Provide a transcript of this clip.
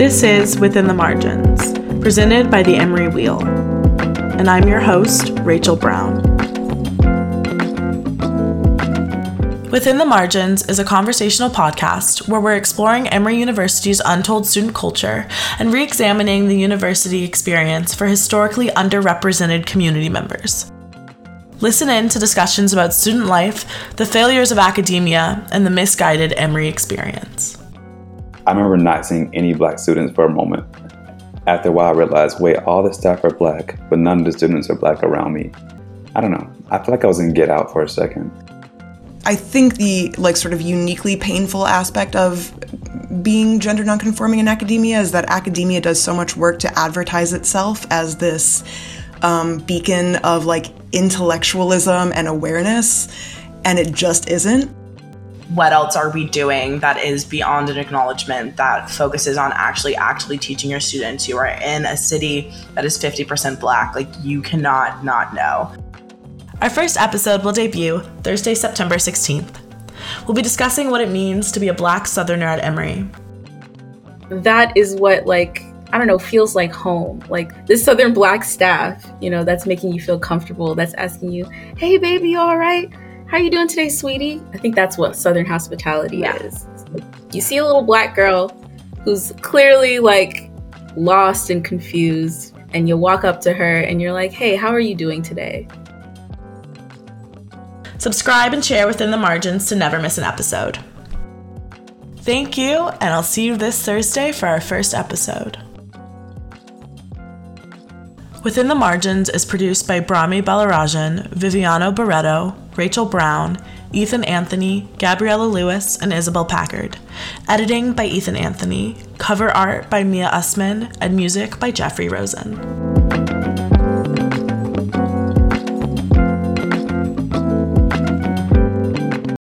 This is Within the Margins, presented by the Emory Wheel. And I'm your host, Rachel Brown. Within the Margins is a conversational podcast where we're exploring Emory University's untold student culture and re examining the university experience for historically underrepresented community members. Listen in to discussions about student life, the failures of academia, and the misguided Emory experience. I remember not seeing any black students for a moment. After a while, I realized wait, all the staff are black, but none of the students are black around me. I don't know. I feel like I was in Get Out for a second. I think the like sort of uniquely painful aspect of being gender nonconforming in academia is that academia does so much work to advertise itself as this um, beacon of like intellectualism and awareness, and it just isn't. What else are we doing that is beyond an acknowledgement that focuses on actually actually teaching your students who are in a city that is 50% black? Like you cannot not know. Our first episode will debut Thursday, September 16th. We'll be discussing what it means to be a black southerner at Emory. That is what like I don't know, feels like home. Like this Southern Black staff, you know, that's making you feel comfortable, that's asking you, hey, baby, you all right? How you doing today, sweetie? I think that's what Southern hospitality yeah. is. You see a little black girl who's clearly like lost and confused, and you walk up to her and you're like, hey, how are you doing today? Subscribe and share within the margins to never miss an episode. Thank you, and I'll see you this Thursday for our first episode. Within the Margins is produced by Brahmi Balarajan, Viviano Barreto, Rachel Brown, Ethan Anthony, Gabriella Lewis, and Isabel Packard. Editing by Ethan Anthony. Cover art by Mia Usman, and music by Jeffrey Rosen.